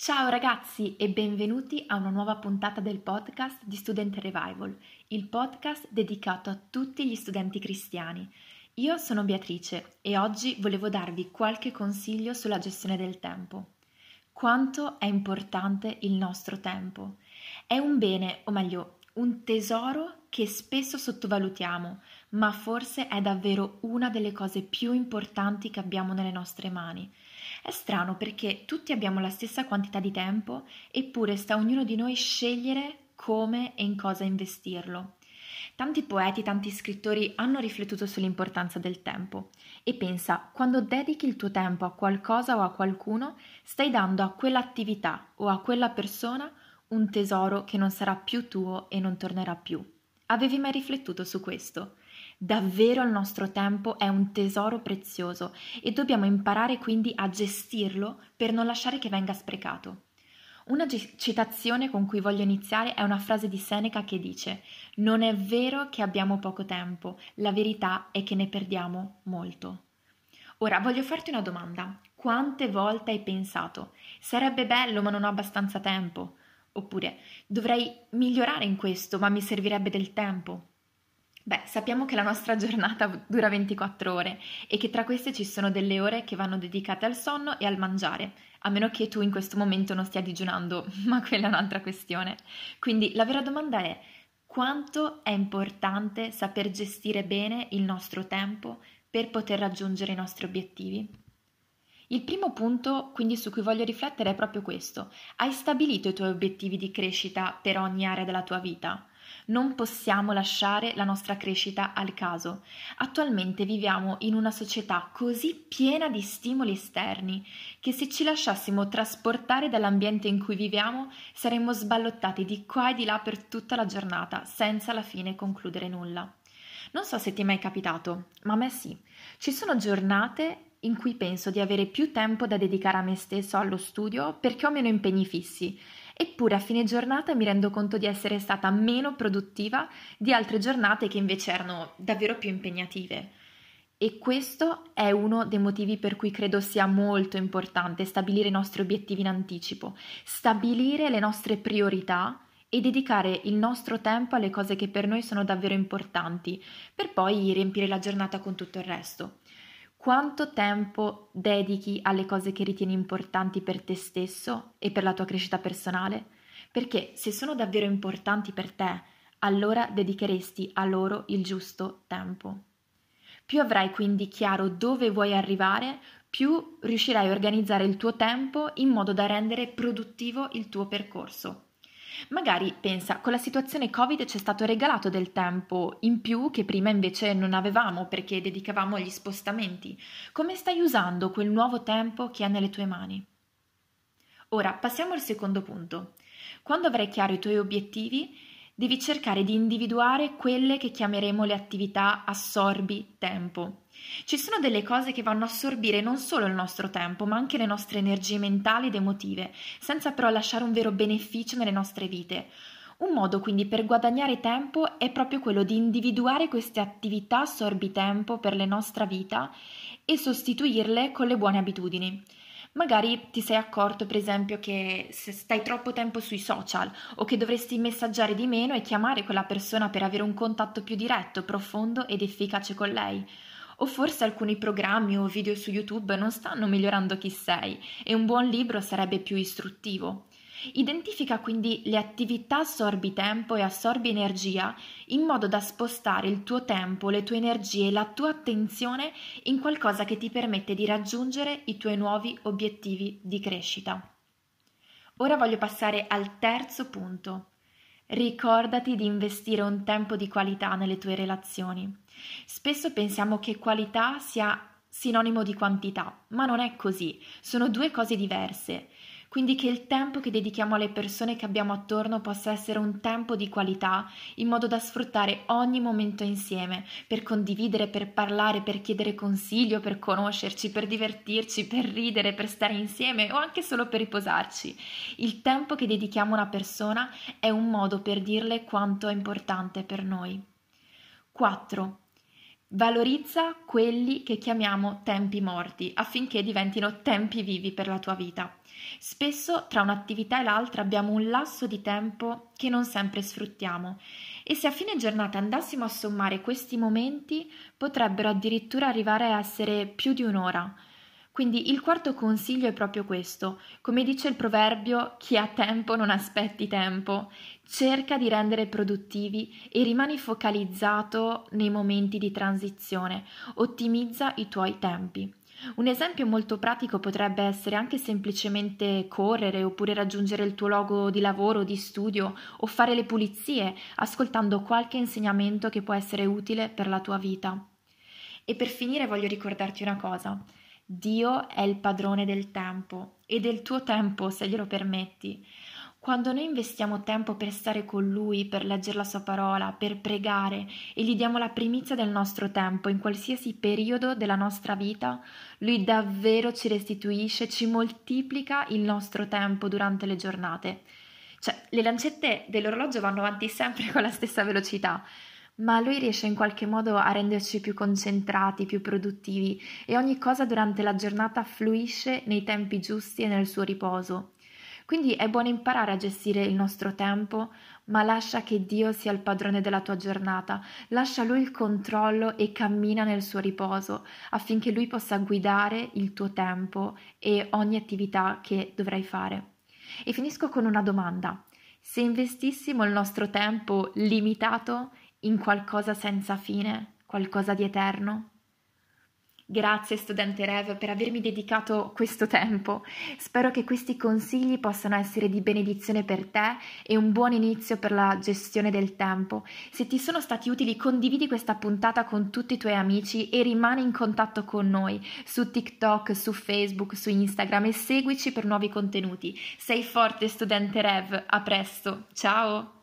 Ciao ragazzi e benvenuti a una nuova puntata del podcast di Student Revival, il podcast dedicato a tutti gli studenti cristiani. Io sono Beatrice e oggi volevo darvi qualche consiglio sulla gestione del tempo. Quanto è importante il nostro tempo? È un bene, o meglio, un tesoro che spesso sottovalutiamo, ma forse è davvero una delle cose più importanti che abbiamo nelle nostre mani. È strano perché tutti abbiamo la stessa quantità di tempo, eppure sta a ognuno di noi scegliere come e in cosa investirlo. Tanti poeti, tanti scrittori hanno riflettuto sull'importanza del tempo e pensa, quando dedichi il tuo tempo a qualcosa o a qualcuno, stai dando a quell'attività o a quella persona un tesoro che non sarà più tuo e non tornerà più. Avevi mai riflettuto su questo? Davvero il nostro tempo è un tesoro prezioso e dobbiamo imparare quindi a gestirlo per non lasciare che venga sprecato. Una citazione con cui voglio iniziare è una frase di Seneca che dice Non è vero che abbiamo poco tempo, la verità è che ne perdiamo molto. Ora voglio farti una domanda. Quante volte hai pensato sarebbe bello ma non ho abbastanza tempo? Oppure dovrei migliorare in questo ma mi servirebbe del tempo? Beh, sappiamo che la nostra giornata dura 24 ore e che tra queste ci sono delle ore che vanno dedicate al sonno e al mangiare, a meno che tu in questo momento non stia digiunando, ma quella è un'altra questione. Quindi la vera domanda è quanto è importante saper gestire bene il nostro tempo per poter raggiungere i nostri obiettivi? Il primo punto, quindi, su cui voglio riflettere è proprio questo. Hai stabilito i tuoi obiettivi di crescita per ogni area della tua vita? Non possiamo lasciare la nostra crescita al caso. Attualmente viviamo in una società così piena di stimoli esterni che se ci lasciassimo trasportare dall'ambiente in cui viviamo saremmo sballottati di qua e di là per tutta la giornata senza alla fine concludere nulla. Non so se ti è mai capitato, ma a me sì. Ci sono giornate in cui penso di avere più tempo da dedicare a me stesso allo studio perché ho meno impegni fissi eppure a fine giornata mi rendo conto di essere stata meno produttiva di altre giornate che invece erano davvero più impegnative. E questo è uno dei motivi per cui credo sia molto importante stabilire i nostri obiettivi in anticipo, stabilire le nostre priorità e dedicare il nostro tempo alle cose che per noi sono davvero importanti, per poi riempire la giornata con tutto il resto. Quanto tempo dedichi alle cose che ritieni importanti per te stesso e per la tua crescita personale? Perché se sono davvero importanti per te, allora dedicheresti a loro il giusto tempo. Più avrai quindi chiaro dove vuoi arrivare, più riuscirai a organizzare il tuo tempo in modo da rendere produttivo il tuo percorso. Magari pensa, con la situazione Covid ci è stato regalato del tempo in più che prima invece non avevamo perché dedicavamo agli spostamenti. Come stai usando quel nuovo tempo che ha nelle tue mani? Ora passiamo al secondo punto. Quando avrai chiaro i tuoi obiettivi, devi cercare di individuare quelle che chiameremo le attività assorbi tempo. Ci sono delle cose che vanno a assorbire non solo il nostro tempo, ma anche le nostre energie mentali ed emotive, senza però lasciare un vero beneficio nelle nostre vite. Un modo quindi per guadagnare tempo è proprio quello di individuare queste attività assorbi tempo per la nostra vita e sostituirle con le buone abitudini. Magari ti sei accorto, per esempio, che se stai troppo tempo sui social o che dovresti messaggiare di meno e chiamare quella persona per avere un contatto più diretto, profondo ed efficace con lei. O forse alcuni programmi o video su YouTube non stanno migliorando chi sei e un buon libro sarebbe più istruttivo. Identifica quindi le attività assorbi tempo e assorbi energia in modo da spostare il tuo tempo, le tue energie e la tua attenzione in qualcosa che ti permette di raggiungere i tuoi nuovi obiettivi di crescita. Ora voglio passare al terzo punto. Ricordati di investire un tempo di qualità nelle tue relazioni. Spesso pensiamo che qualità sia sinonimo di quantità, ma non è così, sono due cose diverse quindi che il tempo che dedichiamo alle persone che abbiamo attorno possa essere un tempo di qualità, in modo da sfruttare ogni momento insieme, per condividere, per parlare, per chiedere consiglio, per conoscerci, per divertirci, per ridere, per stare insieme o anche solo per riposarci. Il tempo che dedichiamo a una persona è un modo per dirle quanto è importante per noi. 4. Valorizza quelli che chiamiamo tempi morti affinché diventino tempi vivi per la tua vita. Spesso tra un'attività e l'altra abbiamo un lasso di tempo che non sempre sfruttiamo e se a fine giornata andassimo a sommare questi momenti potrebbero addirittura arrivare a essere più di un'ora. Quindi il quarto consiglio è proprio questo. Come dice il proverbio, chi ha tempo non aspetti tempo. Cerca di rendere produttivi e rimani focalizzato nei momenti di transizione. Ottimizza i tuoi tempi. Un esempio molto pratico potrebbe essere anche semplicemente correre oppure raggiungere il tuo luogo di lavoro, di studio o fare le pulizie ascoltando qualche insegnamento che può essere utile per la tua vita. E per finire voglio ricordarti una cosa. Dio è il padrone del tempo e del tuo tempo, se glielo permetti. Quando noi investiamo tempo per stare con Lui, per leggere la Sua parola, per pregare e gli diamo la primizia del nostro tempo in qualsiasi periodo della nostra vita, Lui davvero ci restituisce, ci moltiplica il nostro tempo durante le giornate. Cioè, le lancette dell'orologio vanno avanti sempre con la stessa velocità, ma lui riesce in qualche modo a renderci più concentrati, più produttivi e ogni cosa durante la giornata fluisce nei tempi giusti e nel suo riposo. Quindi è buono imparare a gestire il nostro tempo, ma lascia che Dio sia il padrone della tua giornata, lascia Lui il controllo e cammina nel suo riposo affinché Lui possa guidare il tuo tempo e ogni attività che dovrai fare. E finisco con una domanda. Se investissimo il nostro tempo limitato in qualcosa senza fine, qualcosa di eterno? Grazie studente Rev per avermi dedicato questo tempo. Spero che questi consigli possano essere di benedizione per te e un buon inizio per la gestione del tempo. Se ti sono stati utili condividi questa puntata con tutti i tuoi amici e rimani in contatto con noi su TikTok, su Facebook, su Instagram e seguici per nuovi contenuti. Sei forte studente Rev, a presto, ciao!